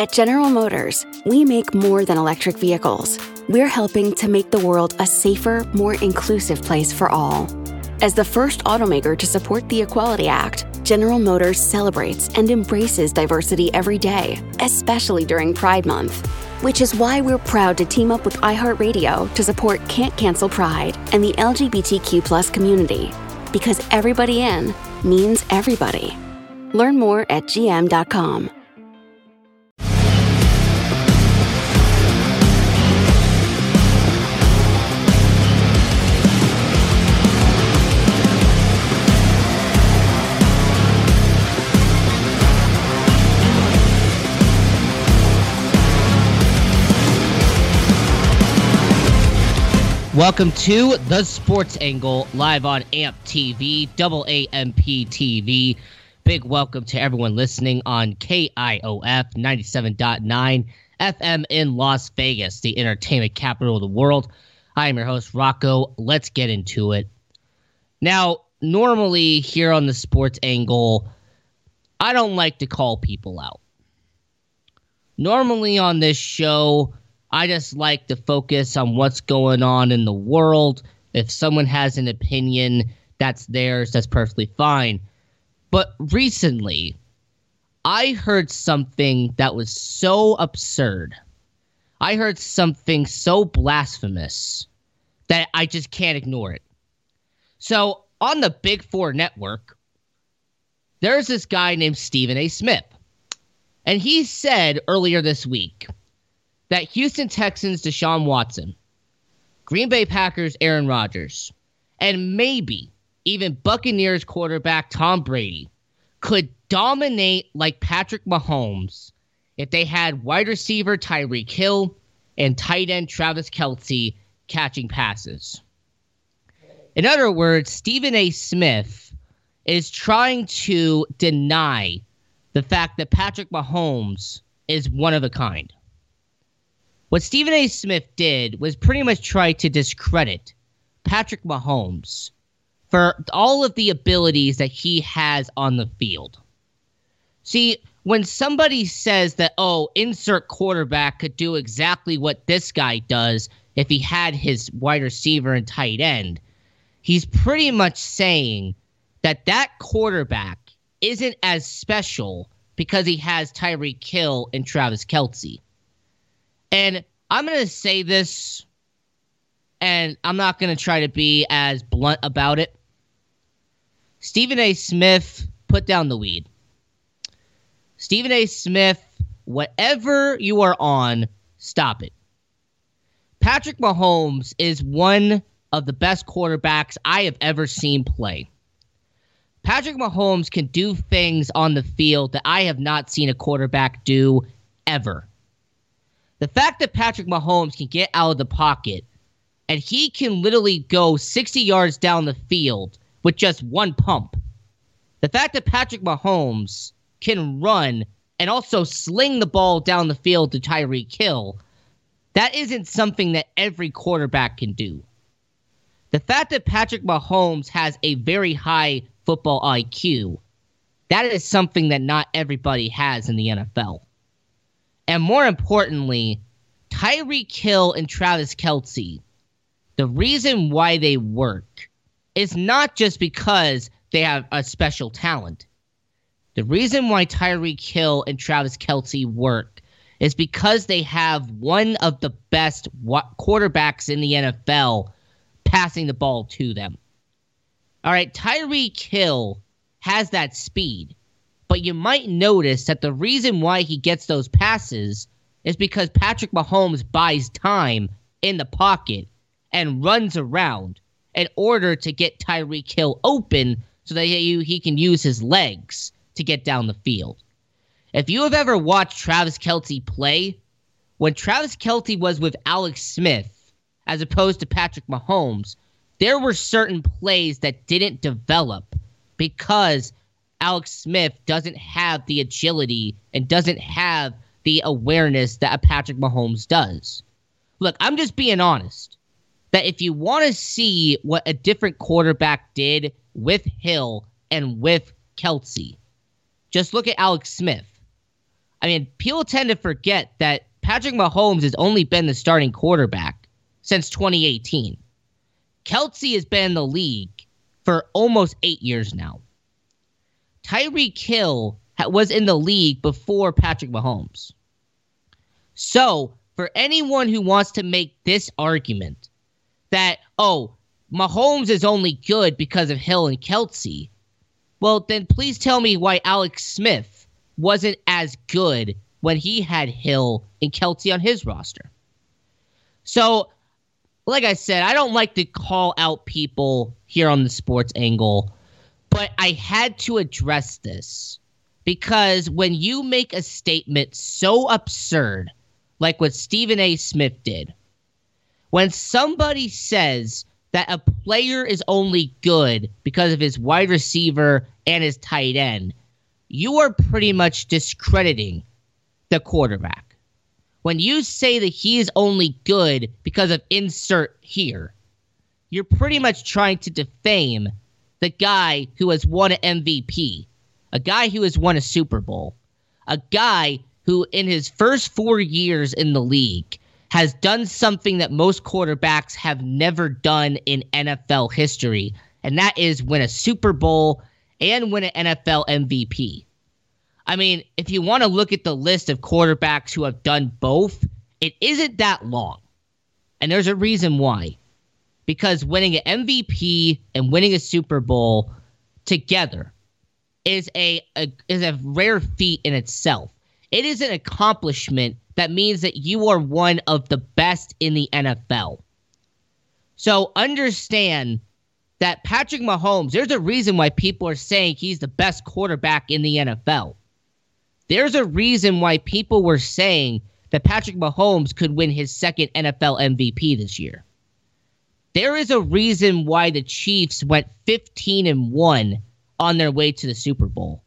At General Motors, we make more than electric vehicles. We're helping to make the world a safer, more inclusive place for all. As the first automaker to support the Equality Act, General Motors celebrates and embraces diversity every day, especially during Pride Month. Which is why we're proud to team up with iHeartRadio to support Can't Cancel Pride and the LGBTQ community. Because everybody in means everybody. Learn more at gm.com. Welcome to the Sports Angle live on AMP TV, double AMP TV. Big welcome to everyone listening on KIOF 97.9 FM in Las Vegas, the entertainment capital of the world. I am your host, Rocco. Let's get into it. Now, normally here on the Sports Angle, I don't like to call people out. Normally on this show, I just like to focus on what's going on in the world. If someone has an opinion, that's theirs. That's perfectly fine. But recently, I heard something that was so absurd. I heard something so blasphemous that I just can't ignore it. So, on the Big Four network, there's this guy named Stephen A. Smith. And he said earlier this week that Houston Texans Deshaun Watson, Green Bay Packers Aaron Rodgers, and maybe even Buccaneers quarterback Tom Brady could dominate like Patrick Mahomes if they had wide receiver Tyreek Hill and tight end Travis Kelce catching passes. In other words, Stephen A. Smith is trying to deny the fact that Patrick Mahomes is one of a kind. What Stephen A. Smith did was pretty much try to discredit Patrick Mahomes for all of the abilities that he has on the field. See, when somebody says that, oh, insert quarterback could do exactly what this guy does if he had his wide receiver and tight end, he's pretty much saying that that quarterback isn't as special because he has Tyreek Hill and Travis Kelce. And I'm going to say this, and I'm not going to try to be as blunt about it. Stephen A. Smith, put down the weed. Stephen A. Smith, whatever you are on, stop it. Patrick Mahomes is one of the best quarterbacks I have ever seen play. Patrick Mahomes can do things on the field that I have not seen a quarterback do ever. The fact that Patrick Mahomes can get out of the pocket and he can literally go 60 yards down the field with just one pump. The fact that Patrick Mahomes can run and also sling the ball down the field to Tyreek Hill, that isn't something that every quarterback can do. The fact that Patrick Mahomes has a very high football IQ, that is something that not everybody has in the NFL. And more importantly, Tyreek Hill and Travis Kelce, the reason why they work is not just because they have a special talent. The reason why Tyreek Hill and Travis Kelce work is because they have one of the best quarterbacks in the NFL passing the ball to them. All right, Tyreek Hill has that speed. But you might notice that the reason why he gets those passes is because Patrick Mahomes buys time in the pocket and runs around in order to get Tyreek Hill open so that he, can use his legs to get down the field. If you have ever watched Travis Kelce play, when Travis Kelce was with Alex Smith as opposed to Patrick Mahomes, there were certain plays that didn't develop because Alex Smith doesn't have the agility and doesn't have the awareness that a Patrick Mahomes does. Look, I'm just being honest. That if you want to see what a different quarterback did with Hill and with Kelce, just look at Alex Smith. I mean, people tend to forget that Patrick Mahomes has only been the starting quarterback since 2018. Kelce has been in the league for almost eight years now. Tyreek Hill was in the league before Patrick Mahomes. So, for anyone who wants to make this argument that, oh, Mahomes is only good because of Hill and Kelce, well, then please tell me why Alex Smith wasn't as good when he had Hill and Kelce on his roster. So, like I said, I don't like to call out people here on the sports angle, but I had to address this because when you make a statement so absurd, like what Stephen A. Smith did, when somebody says that a player is only good because of his wide receiver and his tight end, you are pretty much discrediting the quarterback. When you say that he is only good because of insert here, you're pretty much trying to defame the guy who has won an MVP, a guy who has won a Super Bowl, a guy who, in his first four years in the league, has done something that most quarterbacks have never done in NFL history, and that is win a Super Bowl and win an NFL MVP. I mean, if you want to look at the list of quarterbacks who have done both, it isn't that long. And there's a reason why. Because winning an MVP and winning a Super Bowl together is a, a is a rare feat in itself. It is an accomplishment that means that you are one of the best in the NFL. So understand that Patrick Mahomes, there's a reason why people are saying he's the best quarterback in the NFL. There's a reason why people were saying that Patrick Mahomes could win his second NFL MVP this year. There is a reason why the Chiefs went 15 and 1 on their way to the Super Bowl.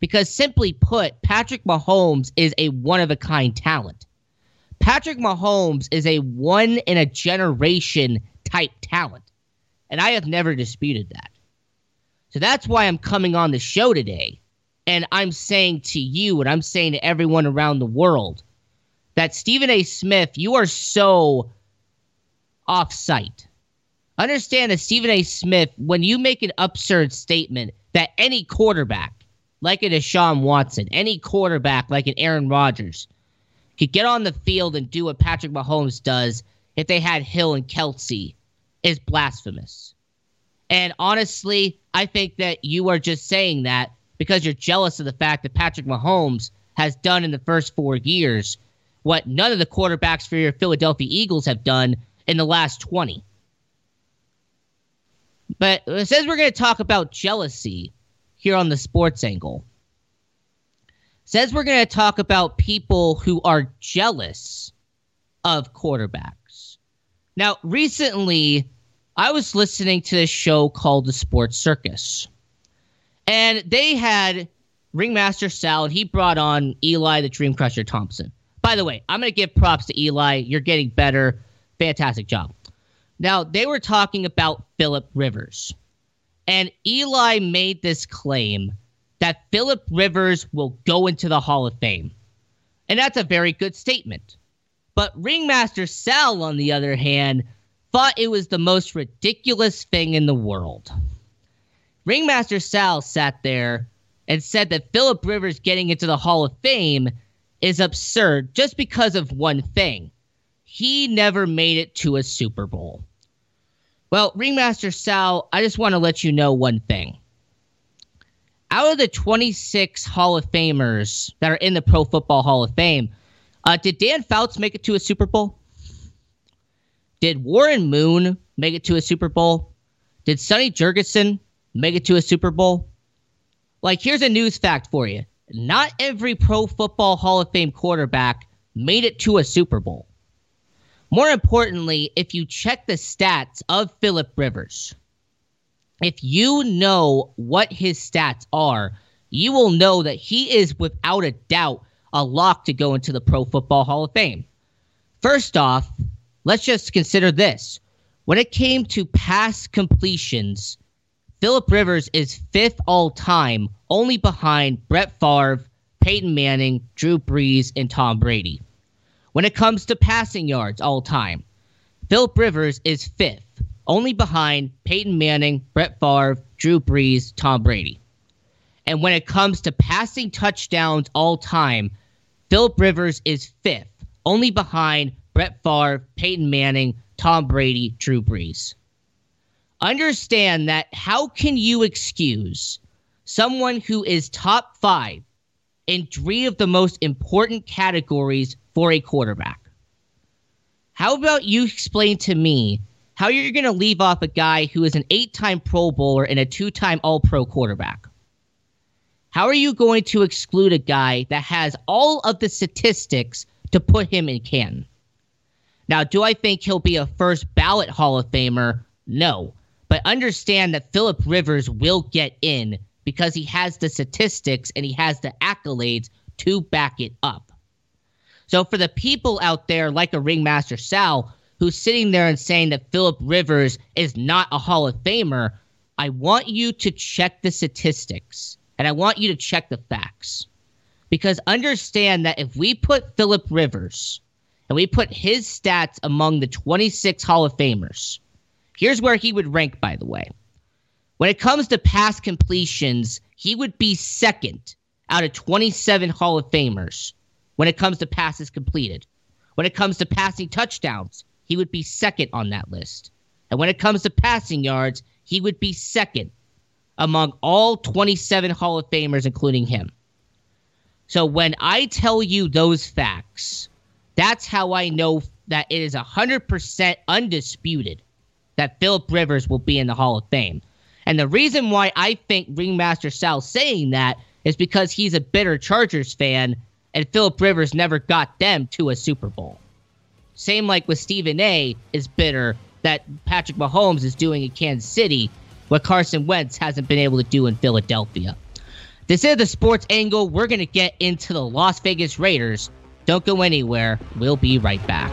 Because simply put, Patrick Mahomes is a one of a kind talent. Patrick Mahomes is a one in a generation type talent. And I have never disputed that. So that's why I'm coming on the show today. And I'm saying to you, and I'm saying to everyone around the world, that Stephen A. Smith, you are so off site. Understand that Stephen A. Smith, when you make an absurd statement that any quarterback, like a Deshaun Watson, any quarterback like an Aaron Rodgers, could get on the field and do what Patrick Mahomes does if they had Hill and Kelce is blasphemous. And honestly, I think that you are just saying that because you're jealous of the fact that Patrick Mahomes has done in the first four years what none of the quarterbacks for your Philadelphia Eagles have done in the last 20. But it says we're going to talk about jealousy here on the sports angle. says we're going to talk about people who are jealous of quarterbacks. Now, recently, I was listening to this show called The Sports Circus. And they had Ringmaster Sal, and he brought on Eli the Dream Crusher Thompson. By the way, I'm going to give props to Eli. You're getting better. Fantastic job. Now, they were talking about Philip Rivers. And Eli made this claim that Philip Rivers will go into the Hall of Fame. And that's a very good statement. But Ringmaster Sal, on the other hand, thought it was the most ridiculous thing in the world. Ringmaster Sal sat there and said that Philip Rivers getting into the Hall of Fame is absurd just because of one thing. He never made it to a Super Bowl. Well, Ringmaster Sal, I just want to let you know one thing. Out of the 26 Hall of Famers that are in the Pro Football Hall of Fame, uh, did Dan Fouts make it to a Super Bowl? Did Warren Moon make it to a Super Bowl? Did Sonny Jurgensen make it to a Super Bowl? Like, here's a news fact for you. Not every Pro Football Hall of Fame quarterback made it to a Super Bowl. More importantly, if you check the stats of Philip Rivers, if you know what his stats are, you will know that he is without a doubt a lock to go into the Pro Football Hall of Fame. First off, let's just consider this. When it came to pass completions, Philip Rivers is fifth all time, only behind Brett Favre, Peyton Manning, Drew Brees, and Tom Brady. When it comes to passing yards all time, Philip Rivers is fifth, only behind Peyton Manning, Brett Favre, Drew Brees, Tom Brady. And when it comes to passing touchdowns all time, Philip Rivers is fifth, only behind Brett Favre, Peyton Manning, Tom Brady, Drew Brees. Understand that how can you excuse someone who is top five in three of the most important categories for a quarterback? How about you explain to me how you're going to leave off a guy who is an eight time Pro Bowler and a two time All Pro quarterback? How are you going to exclude a guy that has all of the statistics to put him in Canton? Now, do I think he'll be a first ballot Hall of Famer? No. But understand that Philip Rivers will get in because he has the statistics and he has the accolades to back it up. So for the people out there like a ringmaster Sal who's sitting there and saying that Philip Rivers is not a Hall of Famer, I want you to check the statistics and I want you to check the facts. Because understand that if we put Philip Rivers and we put his stats among the 26 Hall of Famers, here's where he would rank, by the way. When it comes to pass completions, he would be second out of 27 Hall of Famers when it comes to passes completed. When it comes to passing touchdowns, he would be second on that list. And when it comes to passing yards, he would be second among all 27 Hall of Famers, including him. So when I tell you those facts, that's how I know that it is 100% undisputed that Philip Rivers will be in the Hall of Fame. And the reason why I think Ringmaster Sal saying that is because he's a bitter Chargers fan and Philip Rivers never got them to a Super Bowl. Same like with Stephen A is bitter that Patrick Mahomes is doing in Kansas City what Carson Wentz hasn't been able to do in Philadelphia. This is the sports angle. We're going to get into the Las Vegas Raiders. Don't go anywhere. We'll be right back.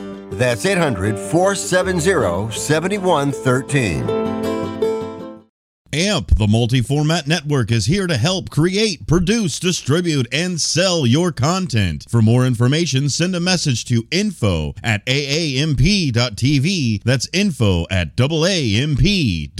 That's 800 470 7113. AMP, the multi format network, is here to help create, produce, distribute, and sell your content. For more information, send a message to info at aamp.tv. That's info at aamp.tv.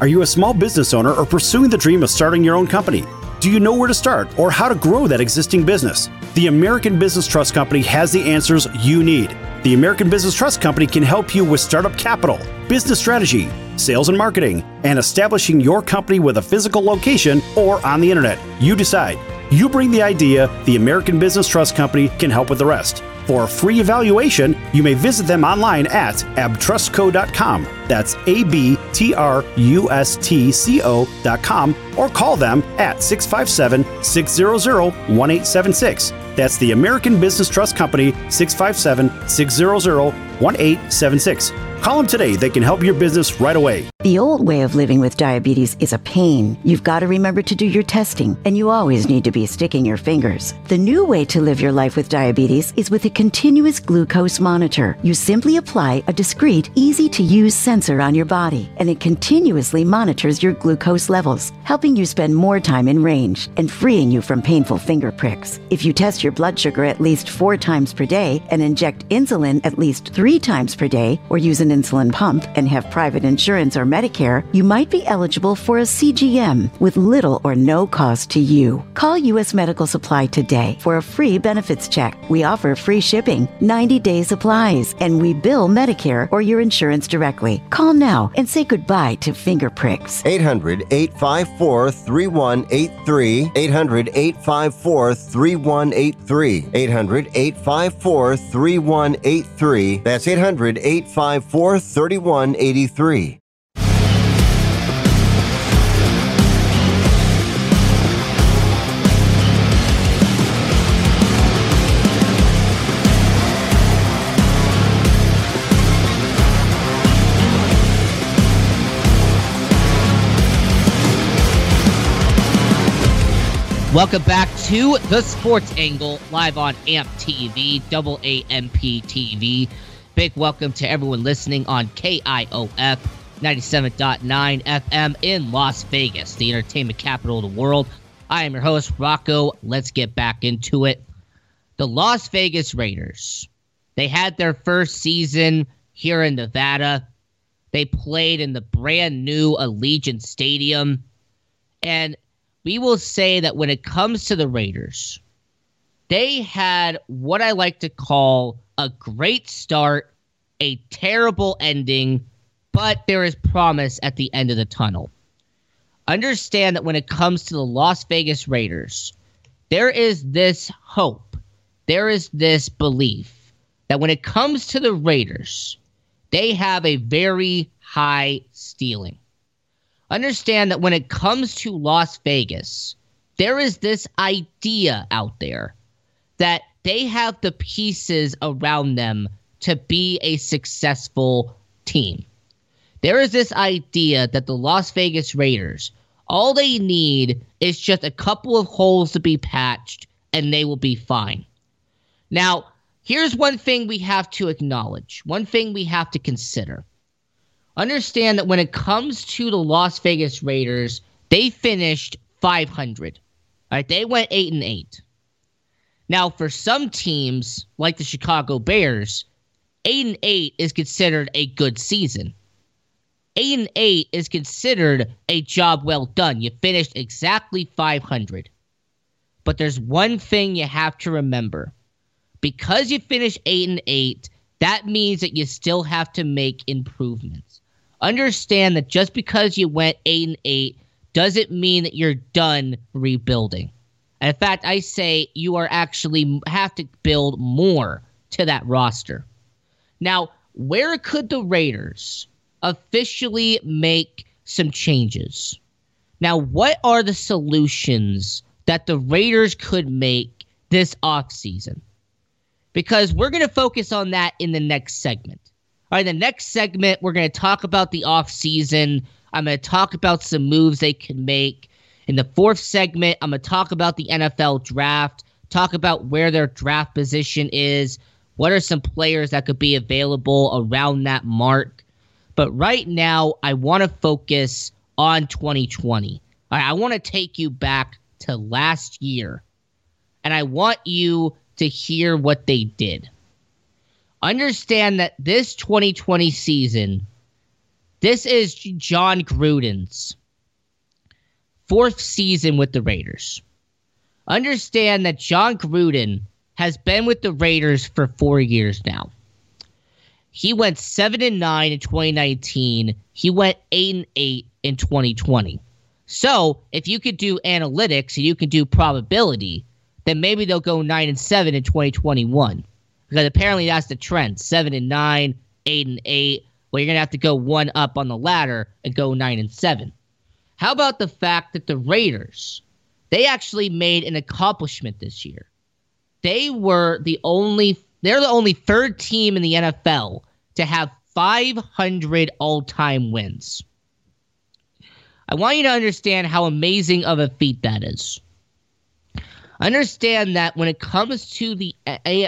Are you a small business owner or pursuing the dream of starting your own company? Do you know where to start or how to grow that existing business? The American Business Trust Company has the answers you need. The American Business Trust Company can help you with startup capital, business strategy, sales and marketing, and establishing your company with a physical location or on the internet. You decide. You bring the idea, the American Business Trust Company can help with the rest. For a free evaluation, you may visit them online at abtrustco.com. That's A B T R U S T C O dot com or call them at 657 600 1876. That's the American Business Trust Company, 657 600 1876. Call them today. They can help your business right away. The old way of living with diabetes is a pain. You've got to remember to do your testing, and you always need to be sticking your fingers. The new way to live your life with diabetes is with a continuous glucose monitor. You simply apply a discreet, easy to use sensor on your body, and it continuously monitors your glucose levels, helping you spend more time in range and freeing you from painful finger pricks. If you test your blood sugar at least four times per day and inject insulin at least three times per day, or use an insulin pump and have private insurance or Medicare, you might be eligible for a CGM with little or no cost to you. Call U.S. Medical Supply today for a free benefits check. We offer free shipping, 90 day supplies, and we bill Medicare or your insurance directly. Call now and say goodbye to finger pricks. 800 854 3183. 800 854 3183. 800 854 3183. That's 800 854 3183. Welcome back to the Sports Angle live on AMP TV, double AMP TV. Big welcome to everyone listening on KIOF 97.9 FM in Las Vegas, the entertainment capital of the world. I am your host, Rocco. Let's get back into it. The Las Vegas Raiders, they had their first season here in Nevada. They played in the brand new Allegiant Stadium. And we will say that when it comes to the Raiders, they had what I like to call a great start, a terrible ending, but there is promise at the end of the tunnel. Understand that when it comes to the Las Vegas Raiders, there is this hope, there is this belief that when it comes to the Raiders, they have a very high ceiling understand that when it comes to Las Vegas, there is this idea out there that they have the pieces around them to be a successful team. There is this idea that the Las Vegas Raiders, all they need is just a couple of holes to be patched and they will be fine. Now, here's one thing we have to acknowledge, one thing we have to consider understand that when it comes to the Las Vegas Raiders, they finished 500. All right, they went 8 and 8. Now, for some teams like the Chicago Bears, 8 and 8 is considered a good season. 8 and 8 is considered a job well done. You finished exactly 500. But there's one thing you have to remember. Because you finished 8 and 8, that means that you still have to make improvements understand that just because you went eight and eight doesn't mean that you're done rebuilding. In fact, I say you are actually have to build more to that roster. Now, where could the Raiders officially make some changes? Now, what are the solutions that the Raiders could make this offseason? Because we're going to focus on that in the next segment. All right, the next segment, we're going to talk about the offseason. I'm going to talk about some moves they can make. In the fourth segment, I'm going to talk about the NFL draft, talk about where their draft position is, what are some players that could be available around that mark. But right now, I want to focus on 2020. All right, I want to take you back to last year, and I want you to hear what they did understand that this 2020 season, this is Jon Gruden's fourth season with the Raiders. Understand that Jon Gruden has been with the Raiders for four years now. He went seven and nine in 2019. He went eight and eight in 2020. So if you could do analytics and you can do probability, then maybe they'll go nine and seven in 2021 because apparently that's the trend seven and nine, eight and eight. Well, you're gonna have to go one up on the ladder and go nine and seven. How about the fact that the Raiders, they actually made an accomplishment this year? They were the only, they're the only third team in the NFL to have 500 all time wins. I want you to understand how amazing of a feat that is. Understand that when it comes to the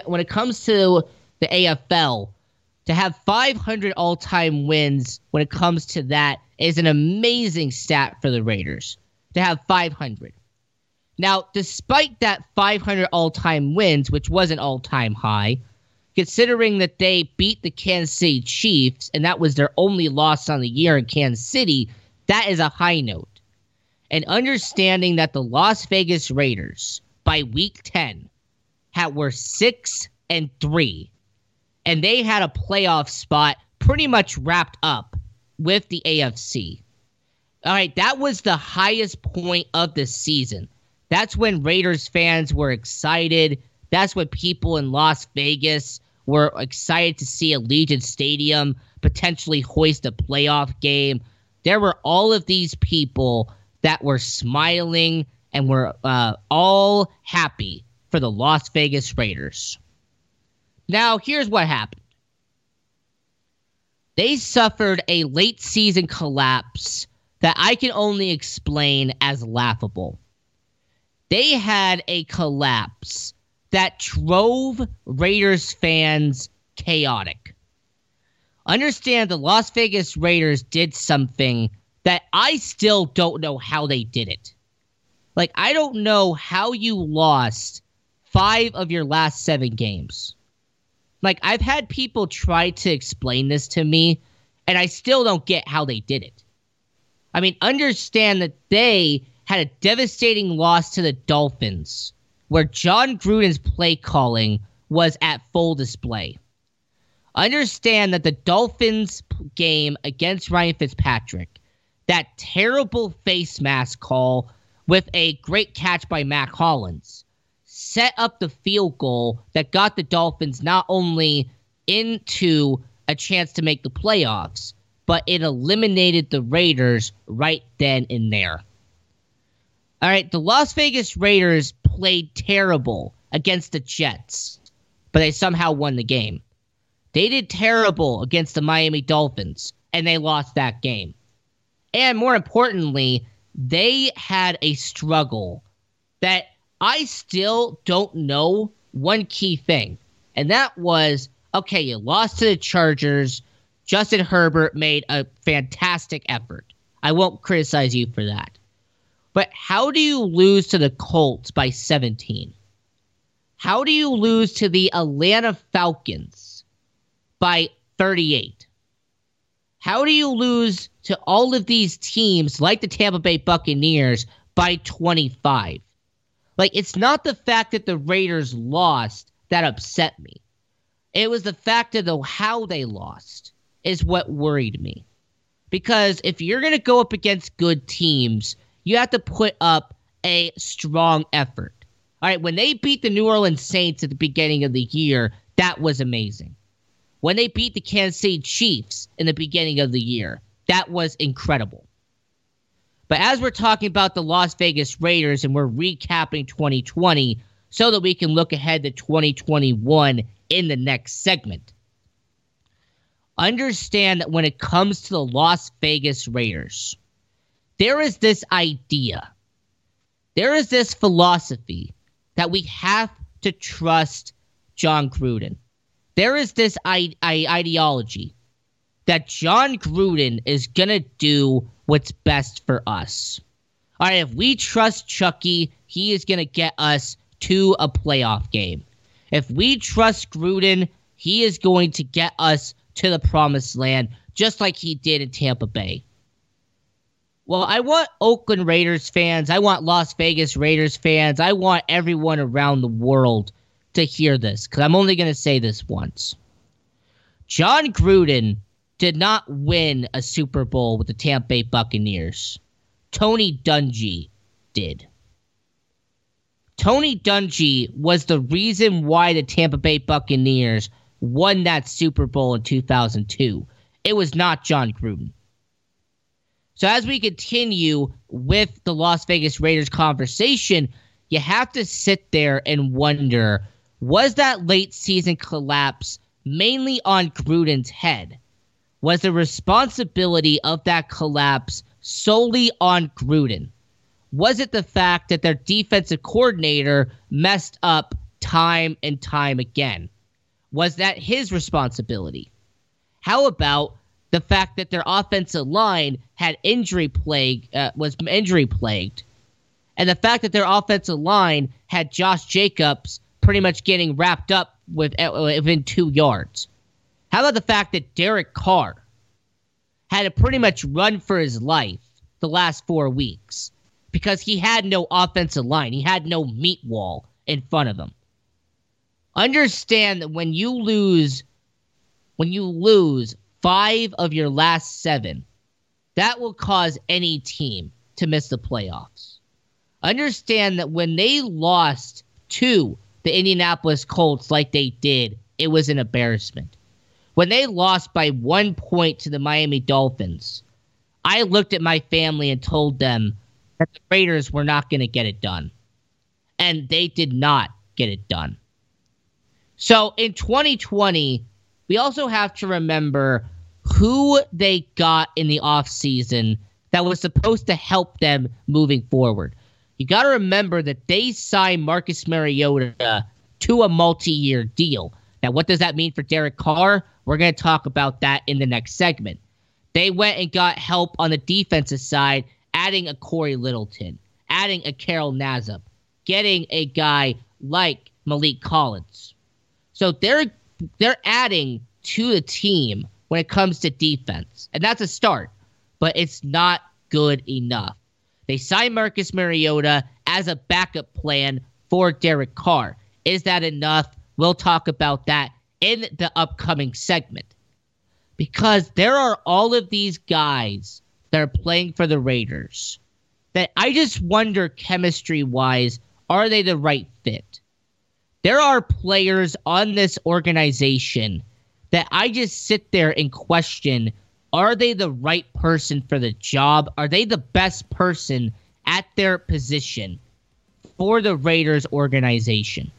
when it comes to the AFL, to have 500 all-time wins when it comes to that is an amazing stat for the Raiders. To have 500. Now, despite that 500 all-time wins, which was an all-time high, considering that they beat the Kansas City Chiefs and that was their only loss on the year in Kansas City, that is a high note. And understanding that the Las Vegas Raiders by week 10 had were 6 and 3 and they had a playoff spot pretty much wrapped up with the AFC. All right, that was the highest point of the season. That's when Raiders fans were excited. That's when people in Las Vegas were excited to see Allegiant Stadium potentially hoist a playoff game. There were all of these people that were smiling and were uh, all happy for the Las Vegas Raiders. Now, here's what happened they suffered a late season collapse that I can only explain as laughable. They had a collapse that drove Raiders fans chaotic. Understand the Las Vegas Raiders did something that I still don't know how they did it. Like, I don't know how you lost five of your last seven games. Like, I've had people try to explain this to me, and I still don't get how they did it. I mean, understand that they had a devastating loss to the Dolphins, where Jon Gruden's play calling was at full display. Understand that the Dolphins game against Ryan Fitzpatrick, that terrible face mask call with a great catch by Mack Hollins, set up the field goal that got the Dolphins not only into a chance to make the playoffs, but it eliminated the Raiders right then and there. All right, the Las Vegas Raiders played terrible against the Jets, but they somehow won the game. They did terrible against the Miami Dolphins, and they lost that game. And more importantly, they had a struggle that I still don't know one key thing, and that was okay, you lost to the Chargers. Justin Herbert made a fantastic effort. I won't criticize you for that. But how do you lose to the Colts by 17? How do you lose to the Atlanta Falcons by 38? How do you lose to all of these teams like the Tampa Bay Buccaneers by 25? Like, it's not the fact that the Raiders lost that upset me. It was the fact of the how they lost is what worried me. Because if you're going to go up against good teams, you have to put up a strong effort. All right, when they beat the New Orleans Saints at the beginning of the year, that was amazing. When they beat the Kansas City Chiefs in the beginning of the year, that was incredible. But as we're talking about the Las Vegas Raiders and we're recapping 2020 so that we can look ahead to 2021 in the next segment, understand that when it comes to the Las Vegas Raiders, there is this idea, there is this philosophy that we have to trust Jon Gruden. There is this I- I- ideology that Jon Gruden is going to do what's best for us. All right, if we trust Chucky, he is going to get us to a playoff game. If we trust Gruden, he is going to get us to the promised land, just like he did in Tampa Bay. Well, I want Oakland Raiders fans, I want Las Vegas Raiders fans, I want everyone around the world to hear this, because I'm only going to say this once. Jon Gruden did not win a Super Bowl with the Tampa Bay Buccaneers. Tony Dungy did. Tony Dungy was the reason why the Tampa Bay Buccaneers won that Super Bowl in 2002. It was not Jon Gruden. So as we continue with the Las Vegas Raiders conversation, you have to sit there and wonder was that late season collapse mainly on Gruden's head? Was the responsibility of that collapse solely on Gruden? Was it the fact that their defensive coordinator messed up time and time again? Was that his responsibility? How about the fact that their offensive line had injury plague uh, was injury plagued, and the fact that their offensive line had Josh Jacobs pretty much getting wrapped up with uh, within two yards. How about the fact that Derek Carr had to pretty much run for his life the last four weeks because he had no offensive line, he had no meat wall in front of him. Understand that when you lose, when you lose five of your last seven, that will cause any team to miss the playoffs. Understand that when they lost to the Indianapolis Colts like they did, it was an embarrassment. When they lost by one point to the Miami Dolphins, I looked at my family and told them that the Raiders were not going to get it done. And they did not get it done. So in 2020, we also have to remember who they got in the offseason that was supposed to help them moving forward. You got to remember that they signed Marcus Mariota to a multi year deal. Now, what does that mean for Derek Carr? We're going to talk about that in the next segment. They went and got help on the defensive side, adding a Cory Littleton, adding a Carl Nassib, getting a guy like Maliek Collins. So they're they're adding to the team when it comes to defense. And that's a start, but it's not good enough. They signed Marcus Mariota as a backup plan for Derek Carr. Is that enough? We'll talk about that in the upcoming segment. Because there are all of these guys that are playing for the Raiders that I just wonder chemistry wise, are they the right fit? There are players on this organization that I just sit there and question are they the right person for the job? Are they the best person at their position for the Raiders organization?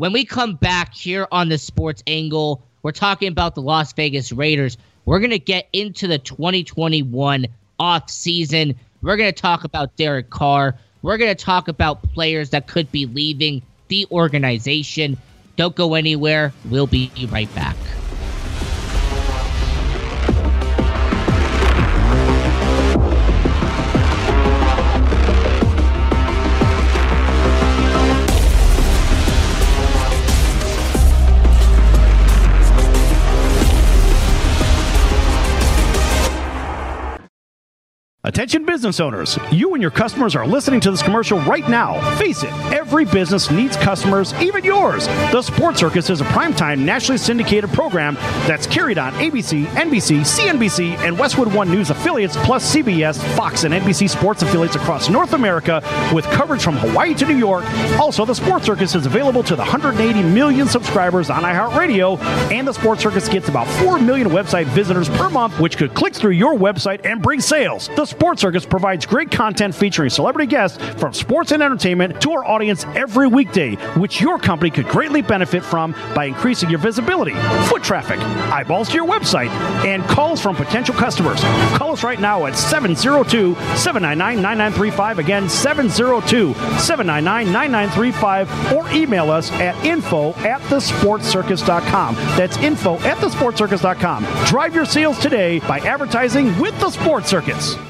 When we come back here on the sports angle, we're talking about the Las Vegas Raiders. We're going to get into the 2021 off season. We're going to talk about Derek Carr. We're going to talk about players that could be leaving the organization. Don't go anywhere. We'll be right back. Attention business owners, you and your customers are listening to this commercial right now. Face it, every business needs customers, even yours. The Sports Circus is a primetime nationally syndicated program that's carried on ABC, NBC, CNBC, and Westwood One News affiliates, plus CBS, Fox, and NBC sports affiliates across North America with coverage from Hawaii to New York. Also, the Sports Circus is available to the 180 million subscribers on iHeartRadio, and the Sports Circus gets about 4 million website visitors per month, which could click through your website and bring sales. The Sports Circus provides great content featuring celebrity guests from sports and entertainment to our audience every weekday, which your company could greatly benefit from by increasing your visibility, foot traffic, eyeballs to your website, and calls from potential customers. Call us right now at 702 799 9935. Again, 702 799 9935, or email us at info at thesportscircus.com. That's info at thesportscircus.com. Drive your sales today by advertising with the Sports Circus.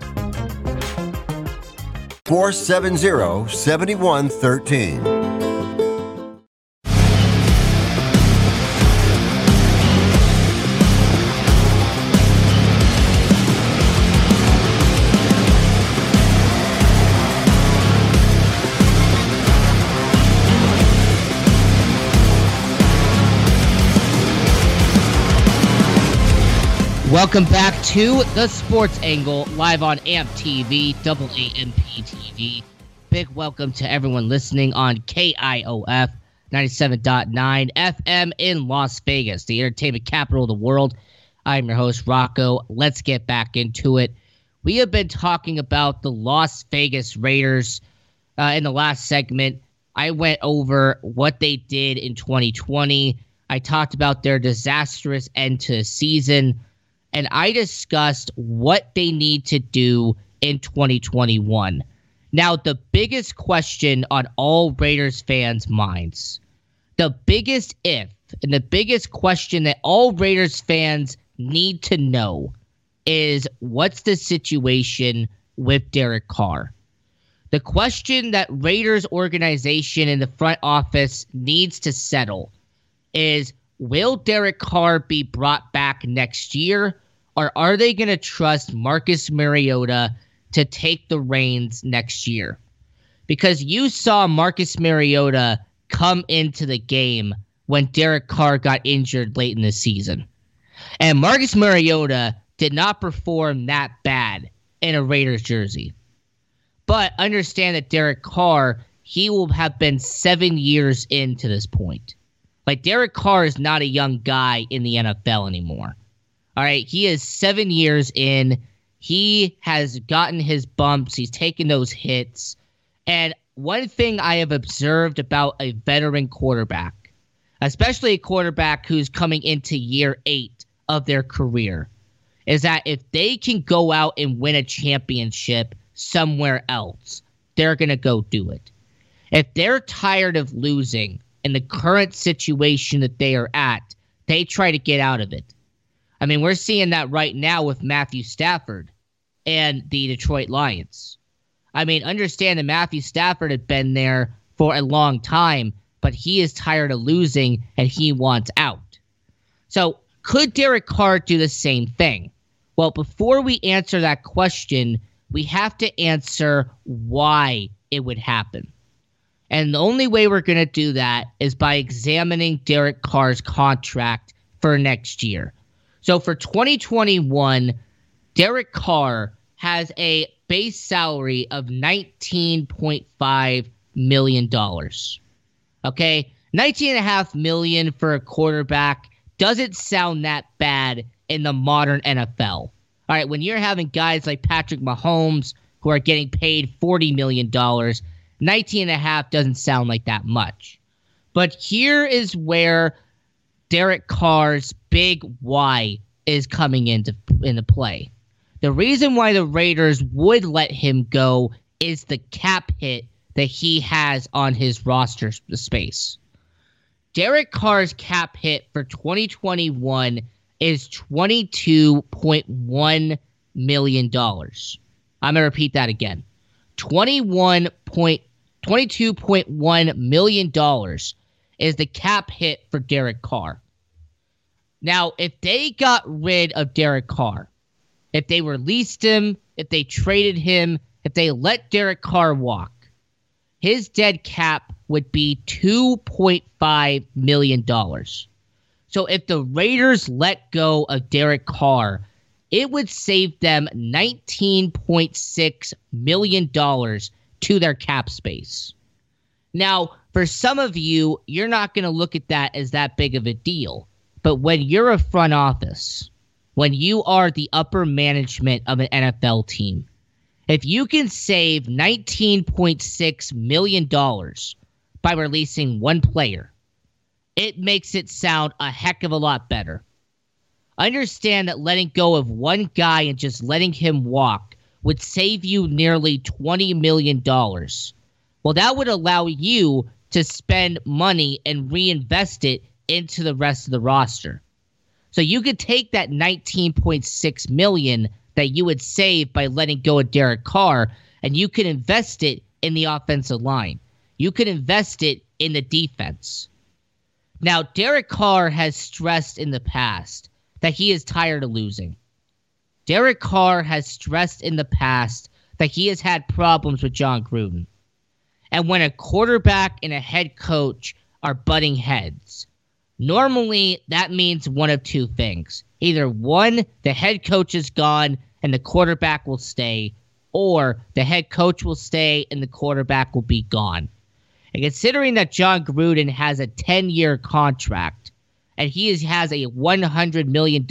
470 7113. Welcome back to the Sports Angle, live on AMP TV, double AMP TV. Big welcome to everyone listening on KIOF 97.9 FM in Las Vegas, the entertainment capital of the world. I'm your host, Rocco. Let's get back into it. We have been talking about the Las Vegas Raiders uh, in the last segment. I went over what they did in 2020. I talked about their disastrous end to the season and I discussed what they need to do in 2021. Now, the biggest question on all Raiders fans' minds, the biggest if, and the biggest question that all Raiders fans need to know is what's the situation with Derek Carr? The question that Raiders organization and the front office needs to settle is will Derek Carr be brought back next year or are they going to trust Marcus Mariota to take the reins next year? Because you saw Marcus Mariota come into the game when Derek Carr got injured late in the season. And Marcus Mariota did not perform that bad in a Raiders jersey. But understand that Derek Carr, he will have been seven years into this point. Like Derek Carr is not a young guy in the NFL anymore. All right, he is seven years in. He has gotten his bumps. He's taken those hits. And one thing I have observed about a veteran quarterback, especially a quarterback who's coming into year eight of their career, is that if they can go out and win a championship somewhere else, they're going to go do it. If they're tired of losing in the current situation that they are at, they try to get out of it. I mean, we're seeing that right now with Matthew Stafford and the Detroit Lions. I mean, understand that Matthew Stafford had been there for a long time, but he is tired of losing and he wants out. So, could Derek Carr do the same thing? Well, before we answer that question, we have to answer why it would happen. And the only way we're going to do that is by examining Derek Carr's contract for next year. So for 2021, Derek Carr has a base salary of $19.5 million. Okay. Nineteen and a half million for a quarterback doesn't sound that bad in the modern NFL. All right, when you're having guys like Patrick Mahomes who are getting paid $40 million, 19 and a half doesn't sound like that much. But here is where Derek Carr's big why is coming into into play. The reason why the Raiders would let him go is the cap hit that he has on his roster space. Derek Carr's cap hit for 2021 is $22.1 million. I'm going to repeat that again. 21 point, $22.1 million is the cap hit for Derek Carr. Now, if they got rid of Derek Carr, if they released him, if they traded him, if they let Derek Carr walk, his dead cap would be $2.5 million. So if the Raiders let go of Derek Carr, it would save them $19.6 million to their cap space. Now, for some of you, you're not going to look at that as that big of a deal. But when you're a front office, when you are the upper management of an NFL team, if you can save $19.6 million by releasing one player, it makes it sound a heck of a lot better. Understand that letting go of one guy and just letting him walk would save you nearly $20 million. Well, that would allow you to spend money and reinvest it into the rest of the roster. So you could take that 19.6 million that you would save by letting go of Derek Carr and you could invest it in the offensive line. You could invest it in the defense. Now, Derek Carr has stressed in the past that he is tired of losing. Derek Carr has stressed in the past that he has had problems with Jon Gruden. And when a quarterback and a head coach are butting heads, normally that means one of two things. Either one, the head coach is gone and the quarterback will stay, or the head coach will stay and the quarterback will be gone. And considering that Jon Gruden has a 10 year contract and he is, has a $100 million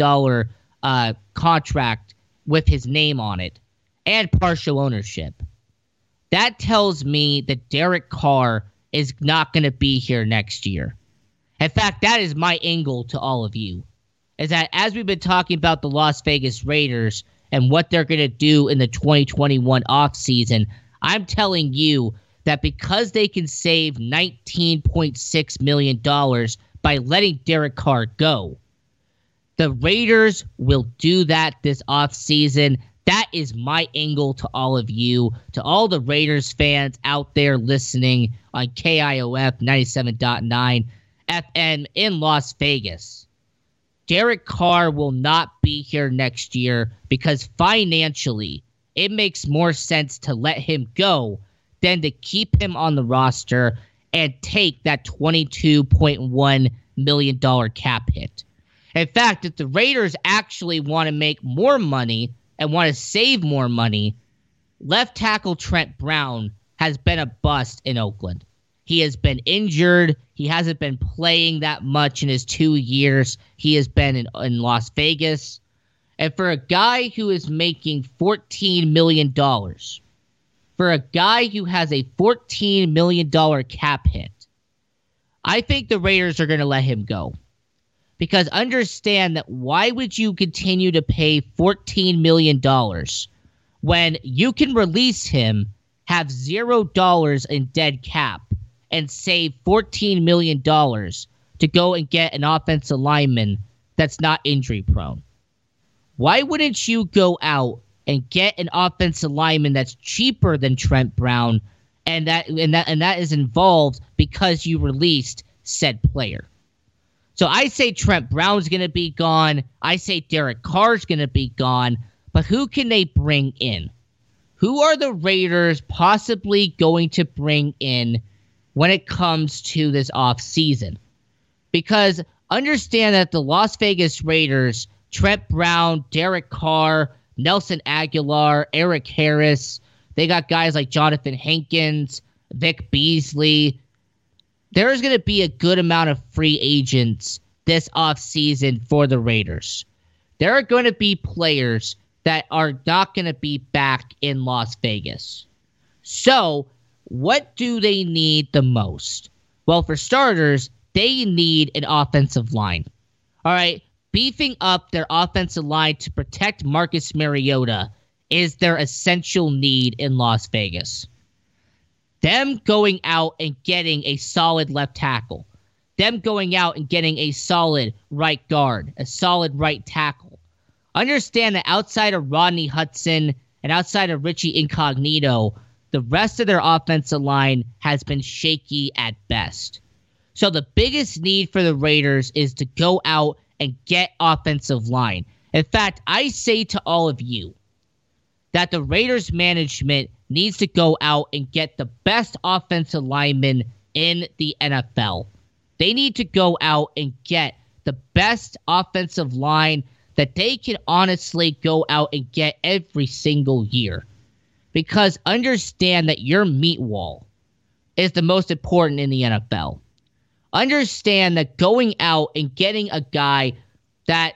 uh, contract with his name on it and partial ownership, that tells me that Derek Carr is not going to be here next year. In fact, that is my angle to all of you. Is that as we've been talking about the Las Vegas Raiders and what they're going to do in the 2021 offseason, I'm telling you that because they can save $19.6 million by letting Derek Carr go, the Raiders will do that this offseason. That is my angle to all of you, to all the Raiders fans out there listening on KIOF 97.9 FM in Las Vegas. Derek Carr will not be here next year because financially, it makes more sense to let him go than to keep him on the roster and take that $22.1 million cap hit. In fact, if the Raiders actually want to make more money and want to save more money, left tackle Trent Brown has been a bust in Oakland. He has been injured. He hasn't been playing that much in his two years. He has been in, in Las Vegas. And for a guy who is making $14 million, for a guy who has a $14 million cap hit, I think the Raiders are going to let him go. Because understand that why would you continue to pay $14 million when you can release him, have zero dollars in dead cap, and save $14 million to go and get an offensive lineman that's not injury prone? Why wouldn't you go out and get an offensive lineman that's cheaper than Trent Brown, and that and that and that is involved because you released said player. So I say Trent Brown's going to be gone. I say Derek Carr's going to be gone. But who can they bring in? Who are the Raiders possibly going to bring in when it comes to this off season? Because understand that the Las Vegas Raiders, Trent Brown, Derek Carr, Nelson Agholor, Erik Harris. They got guys like Johnathan Hankins, Vic Beasley. There is going to be a good amount of free agents this offseason for the Raiders. There are going to be players that are not going to be back in Las Vegas. So, what do they need the most? Well, for starters, they need an offensive line. All right, beefing up their offensive line to protect Marcus Mariota is their essential need in Las Vegas. Them going out and getting a solid left tackle, them going out and getting a solid right guard, a solid right tackle. Understand that outside of Rodney Hudson and outside of Richie Incognito, the rest of their offensive line has been shaky at best. So the biggest need for the Raiders is to go out and get offensive line. In fact, I say to all of you that the Raiders management needs to go out and get the best offensive lineman in the NFL. They need to go out and get the best offensive line that they can honestly go out and get every single year. Because understand that your meat wall is the most important in the NFL. Understand that going out and getting a guy that,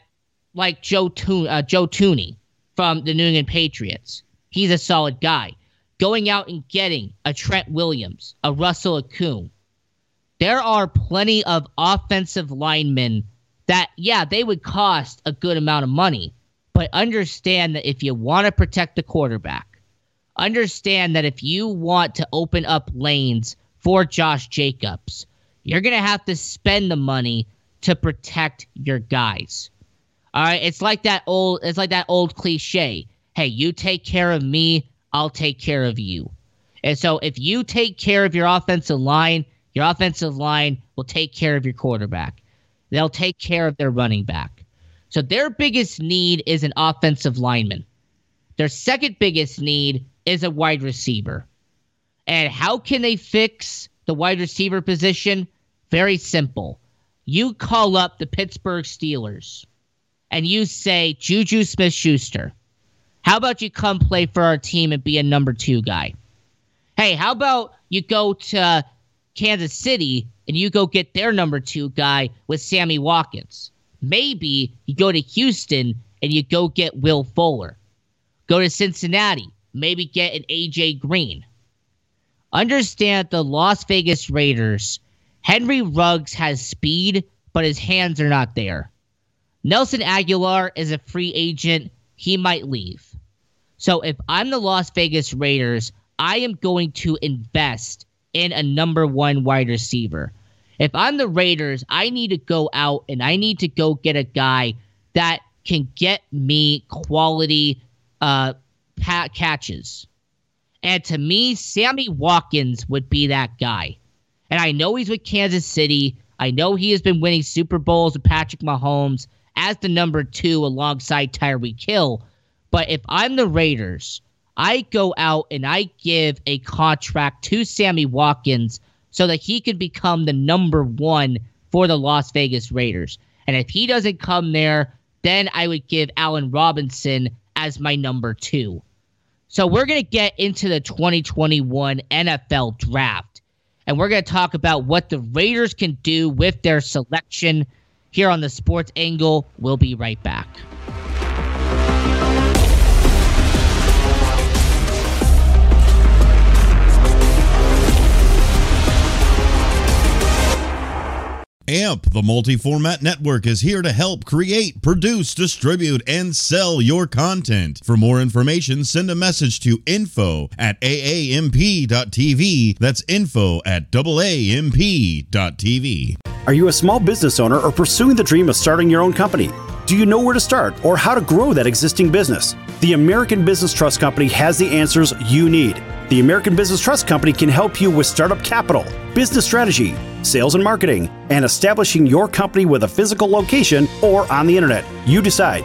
like Joe, Toon, uh, Joe Thuney from the New England Patriots, he's a solid guy. Going out and getting a Trent Williams, a Russell Okung. There are plenty of offensive linemen that, yeah, they would cost a good amount of money. But understand that if you want to protect the quarterback, understand that if you want to open up lanes for Josh Jacobs, you're going to have to spend the money to protect your guys. All right, it's like that old it's like that old cliche. Hey, you take care of me, I'll take care of you. And so if you take care of your offensive line, your offensive line will take care of your quarterback. They'll take care of their running back. So their biggest need is an offensive lineman. Their second biggest need is a wide receiver. And how can they fix the wide receiver position? Very simple. You call up the Pittsburgh Steelers and you say, Juju Smith Schuster, how about you come play for our team and be a number two guy? Hey, how about you go to Kansas City and you go get their number two guy with Sammy Watkins? Maybe you go to Houston and you go get Will Fuller. Go to Cincinnati, maybe get an AJ Green. Understand the Las Vegas Raiders. Henry Ruggs has speed, but his hands are not there. Nelson Agholor is a free agent. He might leave. So if I'm the Las Vegas Raiders, I am going to invest in a number one wide receiver. If I'm the Raiders, I need to go out and I need to go get a guy that can get me quality uh, catches. And to me, Sammy Watkins would be that guy. And I know he's with Kansas City. I know he has been winning Super Bowls with Patrick Mahomes as the number two alongside Tyreek Hill. But if I'm the Raiders, I go out and I give a contract to Sammy Watkins so that he can become the number one for the Las Vegas Raiders. And if he doesn't come there, then I would give Allen Robinson as my number two. So we're going to get into the 2021 NFL draft. And we're going to talk about what the Raiders can do with their selection here on the Sports Angle. We'll be right back. AMP, the multi format network, is here to help create, produce, distribute, and sell your content. For more information, send a message to info at aamp.tv. That's info at aamp.tv. Are you a small business owner or pursuing the dream of starting your own company? Do you know where to start or how to grow that existing business? The American Business Trust Company has the answers you need. The American Business Trust Company can help you with startup capital, business strategy, sales and marketing, and establishing your company with a physical location or on the internet. You decide.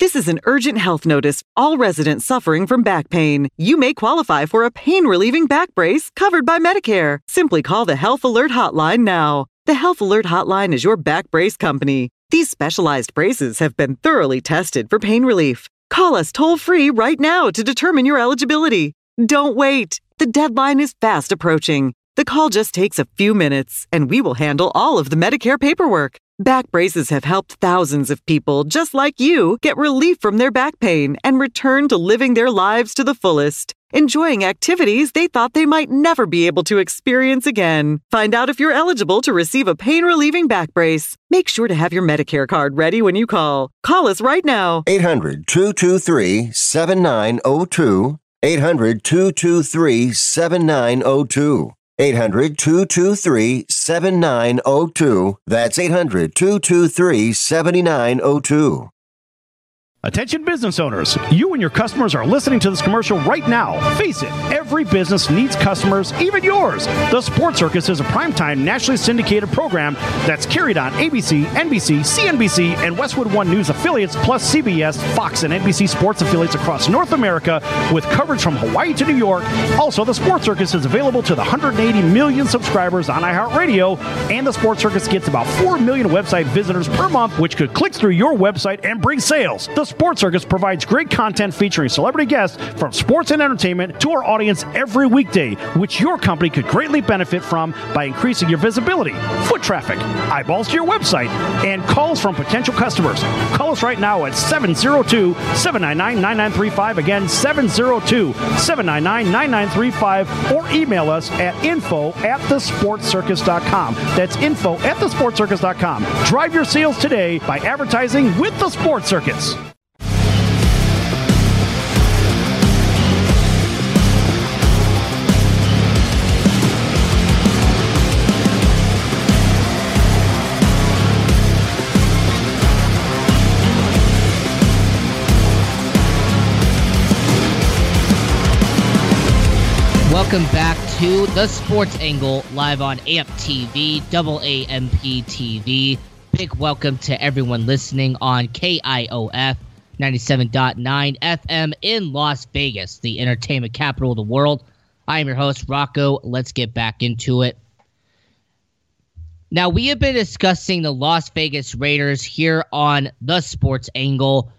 This is an urgent health notice. All residents suffering from back pain. You may qualify for a pain relieving back brace covered by Medicare. Simply call the Health Alert Hotline now. The Health Alert Hotline is your back brace company. These specialized braces have been thoroughly tested for pain relief. Call us toll free right now to determine your eligibility. Don't wait. The deadline is fast approaching. The call just takes a few minutes, and we will handle all of the Medicare paperwork. Back braces have helped thousands of people just like you get relief from their back pain and return to living their lives to the fullest, enjoying activities they thought they might never be able to experience again. Find out if you're eligible to receive a pain relieving back brace. Make sure to have your Medicare card ready when you call. Call us right now. 800 223 7902. 800 223 7902. 800 223 7902. That's 800 223 7902. Attention business owners, you and your customers are listening to this commercial right now. Face it, every business needs customers, even yours. The Sports Circus is a primetime nationally syndicated program that's carried on ABC, NBC, CNBC, and Westwood One News affiliates, plus CBS, Fox, and NBC sports affiliates across North America with coverage from Hawaii to New York. Also, the Sports Circus is available to the 180 million subscribers on iHeartRadio, and the Sports Circus gets about 4 million website visitors per month, which could click through your website and bring sales. The Sports Circus provides great content featuring celebrity guests from sports and entertainment to our audience every weekday, which your company could greatly benefit from by increasing your visibility, foot traffic, eyeballs to your website, and calls from potential customers. Call us right now at 702 799 9935. Again, 702 799 9935, or email us at info at thesportcircus.com. That's info at thesportcircus.com. Drive your sales today by advertising with the Sports Circus. Welcome back to the Sports Angle live on AMP TV, double AMP TV. Big welcome to everyone listening on KIOF 97.9 FM in Las Vegas, the entertainment capital of the world. I am your host, Rocco. Let's get back into it. Now, we have been discussing the Las Vegas Raiders here on the Sports Angle.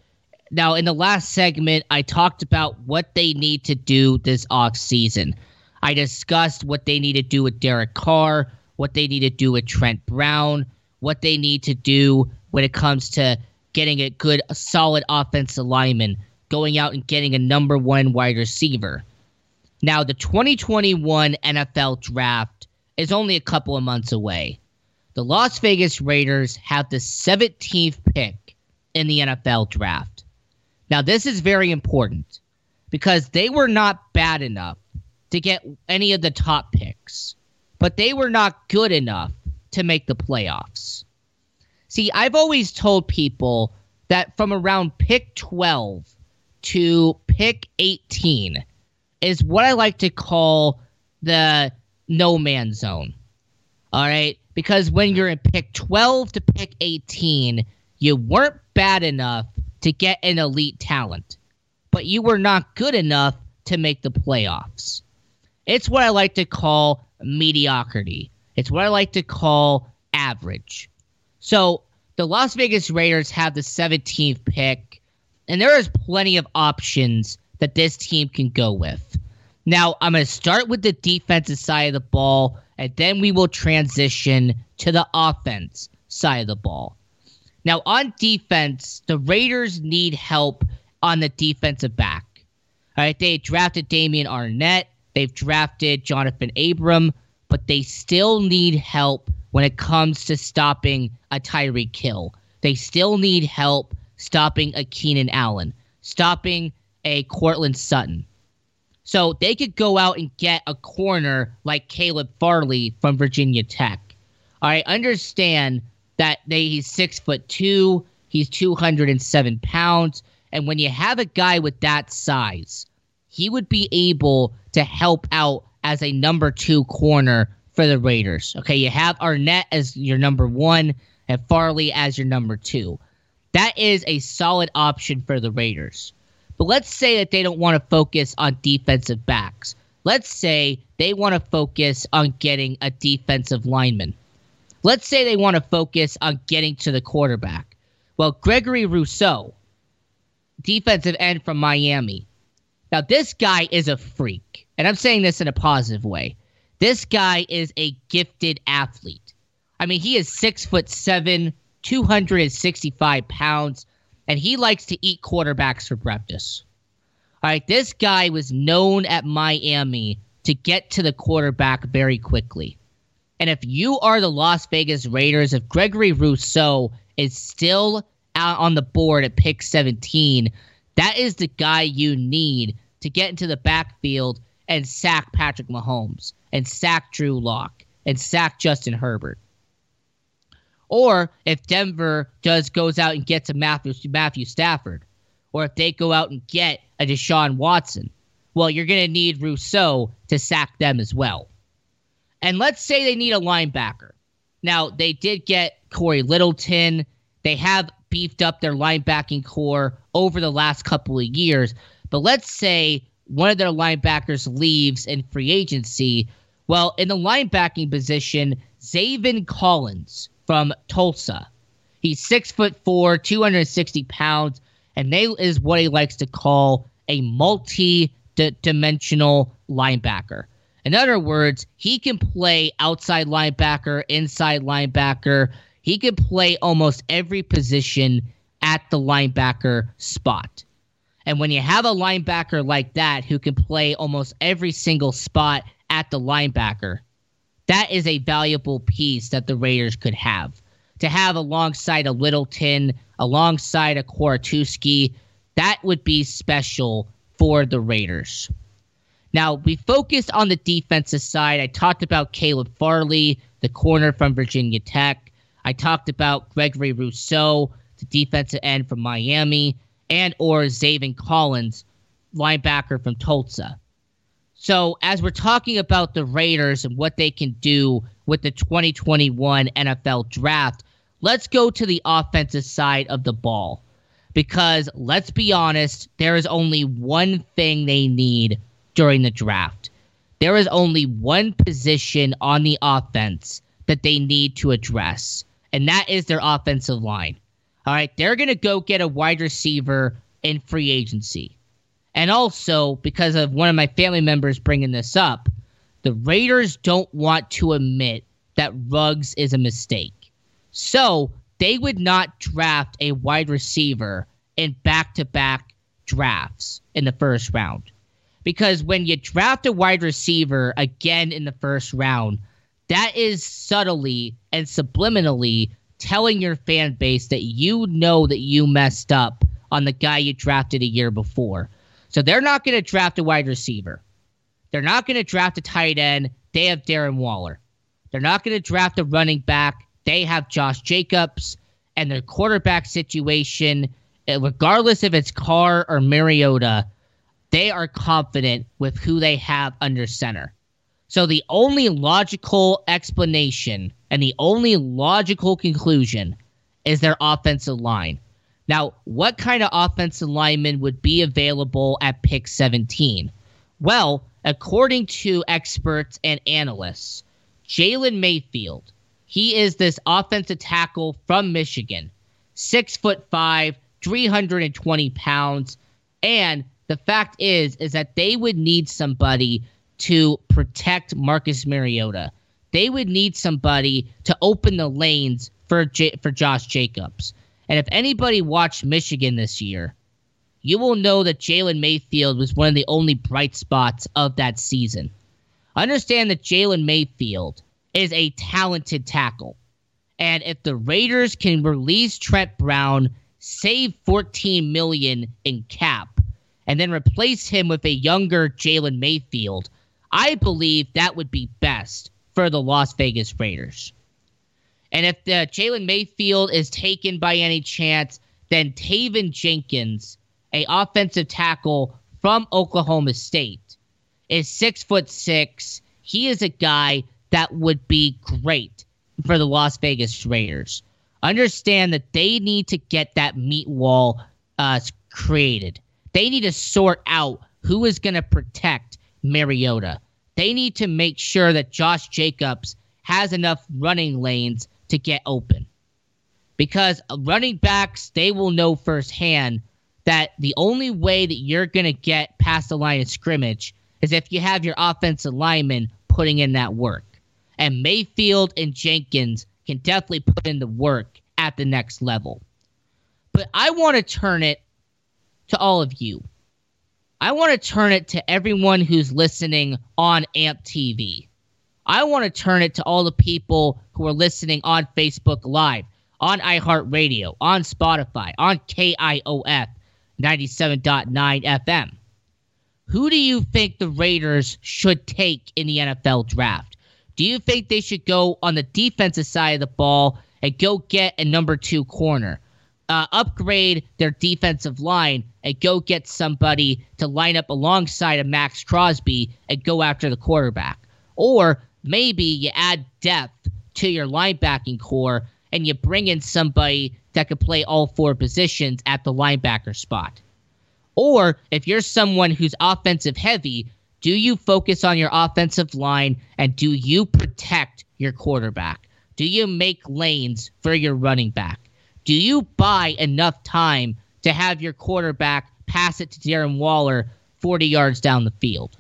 Now, in the last segment, I talked about what they need to do this off season. I discussed what they need to do with Derek Carr, what they need to do with Trent Brown, what they need to do when it comes to getting a good, solid offensive lineman, going out and getting a number one wide receiver. Now, the 2021 NFL draft is only a couple of months away. The Las Vegas Raiders have the 17th pick in the NFL draft. Now, this is very important because they were not bad enough to get any of the top picks, but they were not good enough to make the playoffs. See, I've always told people that from around pick 12 to pick 18 is what I like to call the no man zone. All right? Because when you're in pick 12 to pick 18, you weren't bad enough to get an elite talent, but you were not good enough to make the playoffs. It's what I like to call mediocrity. It's what I like to call average. So the Las Vegas Raiders have the 17th pick, and there is plenty of options that this team can go with. Now, I'm going to start with the defensive side of the ball, and then we will transition to the offense side of the ball. Now, on defense, the Raiders need help on the defensive back. All right, they drafted Damien Arnette. They've drafted Johnathan Abram, but they still need help when it comes to stopping a Tyreek Hill. They still need help stopping a Keenan Allen, stopping a Courtland Sutton. So they could go out and get a corner like Caleb Farley from Virginia Tech. I understand that they, he's six foot two, he's 207 pounds, and when you have a guy with that size, he would be able to help out as a number two corner for the Raiders. Okay, you have Arnette as your number one, and Farley as your number two. That is a solid option for the Raiders. But let's say that they don't want to focus on defensive backs. Let's say they want to focus on getting a defensive lineman. Let's say they want to focus on getting to the quarterback. Well, Gregory Rousseau, defensive end from Miami. Now, this guy is a freak. And I'm saying this in a positive way. This guy is a gifted athlete. I mean, he is six foot seven, 265 pounds, and he likes to eat quarterbacks for breakfast. All right, this guy was known at Miami to get to the quarterback very quickly. And if you are the Las Vegas Raiders, if Gregory Rousseau is still out on the board at pick 17, that is the guy you need to get into the backfield and sack Patrick Mahomes and sack Drew Lock and sack Justin Herbert. Or if Denver does goes out and gets a Matthew Matthew Stafford, or if they go out and get a Deshaun Watson, well, you're going to need Rousseau to sack them as well. And let's say they need a linebacker. Now, they did get Cory Littleton. They have beefed up their linebacking corps over the last couple of years. But let's say one of their linebackers leaves in free agency. Well, in the linebacking position, Zaven Collins from Tulsa. He's six foot four, 260 pounds, and they is what he likes to call a multi-dimensional linebacker. In other words, he can play outside linebacker, inside linebacker. He can play almost every position at the linebacker spot. And when you have a linebacker like that who can play almost every single spot at the linebacker, that is a valuable piece that the Raiders could have. To have alongside a Littleton, alongside a Kwiatkoski, that would be special for the Raiders. Now, we focused on the defensive side. I talked about Caleb Farley, the corner from Virginia Tech. I talked about Gregory Rousseau, the defensive end from Miami and or Zaven Collins, linebacker from Tulsa. So as we're talking about the Raiders and what they can do with the 2021 NFL draft, let's go to the offensive side of the ball. Because let's be honest, there is only one thing they need during the draft. There is only one position on the offense that they need to address, and that is their offensive line. All right, they're going to go get a wide receiver in free agency. And also, because of one of my family members bringing this up, the Raiders don't want to admit that Ruggs is a mistake. So they would not draft a wide receiver in back to back drafts in the first round. Because when you draft a wide receiver again in the first round, that is subtly and subliminally telling your fan base that you know that you messed up on the guy you drafted a year before. So they're not going to draft a wide receiver. They're not going to draft a tight end. They have Darren Waller. They're not going to draft a running back. They have Josh Jacobs. And their quarterback situation, eh, regardless if it's Carr or Mariota, they are confident with who they have under center. So the only logical explanation and the only logical conclusion is their offensive line. Now, what kind of offensive lineman would be available at pick 17? Well, according to experts and analysts, Jalen Mayfield, he is this offensive tackle from Michigan, six foot five, 320 pounds. And the fact is, is that they would need somebody to protect Marcus Mariota. They would need somebody to open the lanes for J- for Josh Jacobs. And if anybody watched Michigan this year, you will know that Jalen Mayfield was one of the only bright spots of that season. Understand that Jalen Mayfield is a talented tackle. And if the Raiders can release Trent Brown, save 14 million in cap, and then replace him with a younger Jalen Mayfield, I believe that would be best for the Las Vegas Raiders. And if the Jalen Mayfield is taken by any chance, then Teven Jenkins, a offensive tackle from Oklahoma State, is six foot six. He is a guy that would be great for the Las Vegas Raiders. understand that they need to get that meat wall uh, created. They need to sort out who is going to protect Mariota. They need to make sure that Josh Jacobs has enough running lanes to get open. Because running backs, they will know firsthand that the only way that you're going to get past the line of scrimmage is if you have your offensive lineman putting in that work. And Mayfield and Jenkins can definitely put in the work at the next level. But I want to turn it to all of you. I want to turn it to everyone who's listening on AMP TV. I want to turn it to all the people who are listening on Facebook Live, on iHeartRadio, on Spotify, on KIOF 97.9 FM. Who do you think the Raiders should take in the NFL draft? Do you think they should go on the defensive side of the ball and go get a number two corner? Uh, upgrade their defensive line and go get somebody to line up alongside of Maxx Crosby and go after the quarterback. Or maybe you add depth to your linebacking corps and you bring in somebody that could play all four positions at the linebacker spot. Or if you're someone who's offensive heavy, do you focus on your offensive line and do you protect your quarterback? Do you make lanes for your running back? Do you buy enough time to have your quarterback pass it to Darren Waller 40 yards down the field?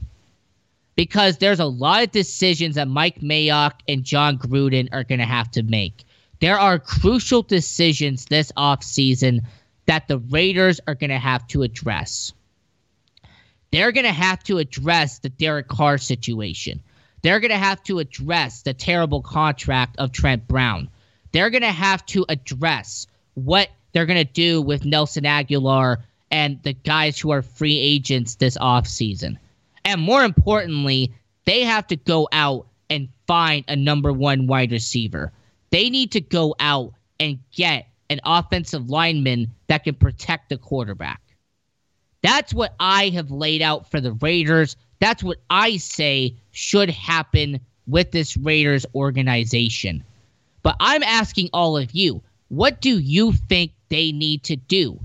Because there's a lot of decisions that Mike Mayock and Jon Gruden are going to have to make. There are crucial decisions this offseason that the Raiders are going to have to address. They're going to have to address the Derek Carr situation. They're going to have to address the terrible contract of Trent Brown. They're going to have to address what they're going to do with Nelson Agholor and the guys who are free agents this offseason. And more importantly, they have to go out and find a number one wide receiver. They need to go out and get an offensive lineman that can protect the quarterback. That's what I have laid out for the Raiders. That's what I say should happen with this Raiders organization. But I'm asking all of you, what do you think they need to do?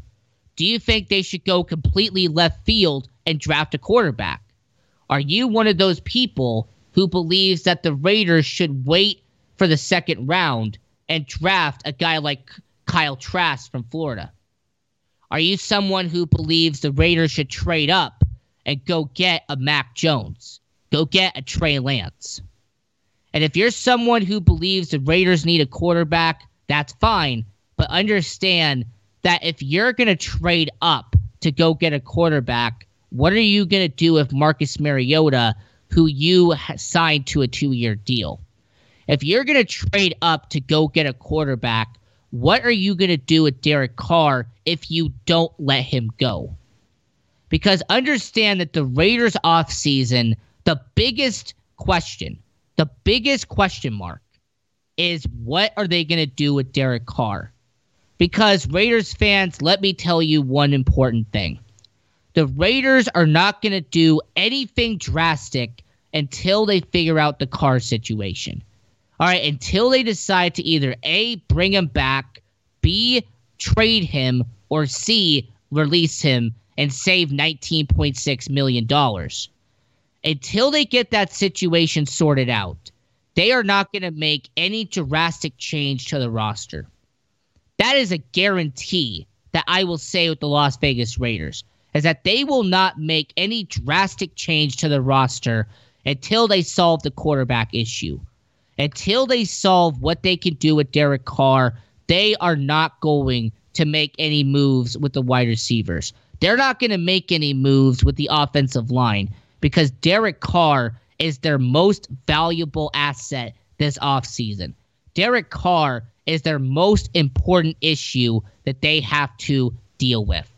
Do you think they should go completely left field and draft a quarterback? Are you one of those people who believes that the Raiders should wait for the second round and draft a guy like Kyle Trask from Florida? Are you someone who believes the Raiders should trade up and go get a Mac Jones? Go get a Trey Lance? And if you're someone who believes the Raiders need a quarterback, that's fine. But understand that if you're going to trade up to go get a quarterback, what are you going to do with Marcus Mariota, who you signed to a two year deal? If you're going to trade up to go get a quarterback, what are you going to do with Derek Carr if you don't let him go? Because understand that the Raiders offseason, the biggest question, the biggest question mark is what are they going to do with Derek Carr? Because Raiders fans, let me tell you one important thing. The Raiders are not going to do anything drastic until they figure out the Carr situation. All right, until they decide to either A, bring him back, B, trade him, or C, release him and save $19.6 million. Until they get that situation sorted out, they are not going to make any drastic change to the roster. That is a guarantee that I will say with the Las Vegas Raiders is that they will not make any drastic change to the roster until they solve the quarterback issue until they solve what they can do with Derek Carr, they are not going to make any moves with the wide receivers. They're not going to make any moves with the offensive line because Derek Carr is their most valuable asset this offseason. Derek Carr is their most important issue that they have to deal with.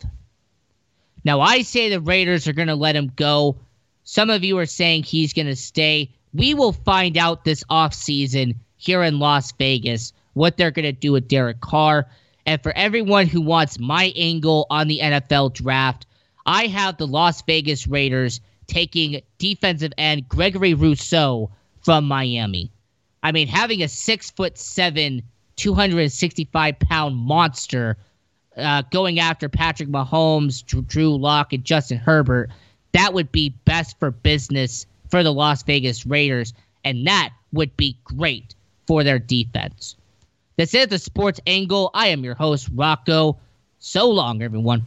Now, I say the Raiders are going to let him go. Some of you are saying he's going to stay we will find out this offseason here in Las Vegas what they're going to do with Derek Carr. And for everyone who wants my angle on the NFL draft, I have the Las Vegas Raiders taking defensive end Gregory Rousseau from Miami. I mean, having a six foot seven 265 pound monster uh, going after Patrick Mahomes, Drew Lock, and Justin Herbert. That would be best for business for the Las Vegas Raiders, and that would be great for their defense. This is the Sports Angle. I am your host, Rocco. So long, everyone.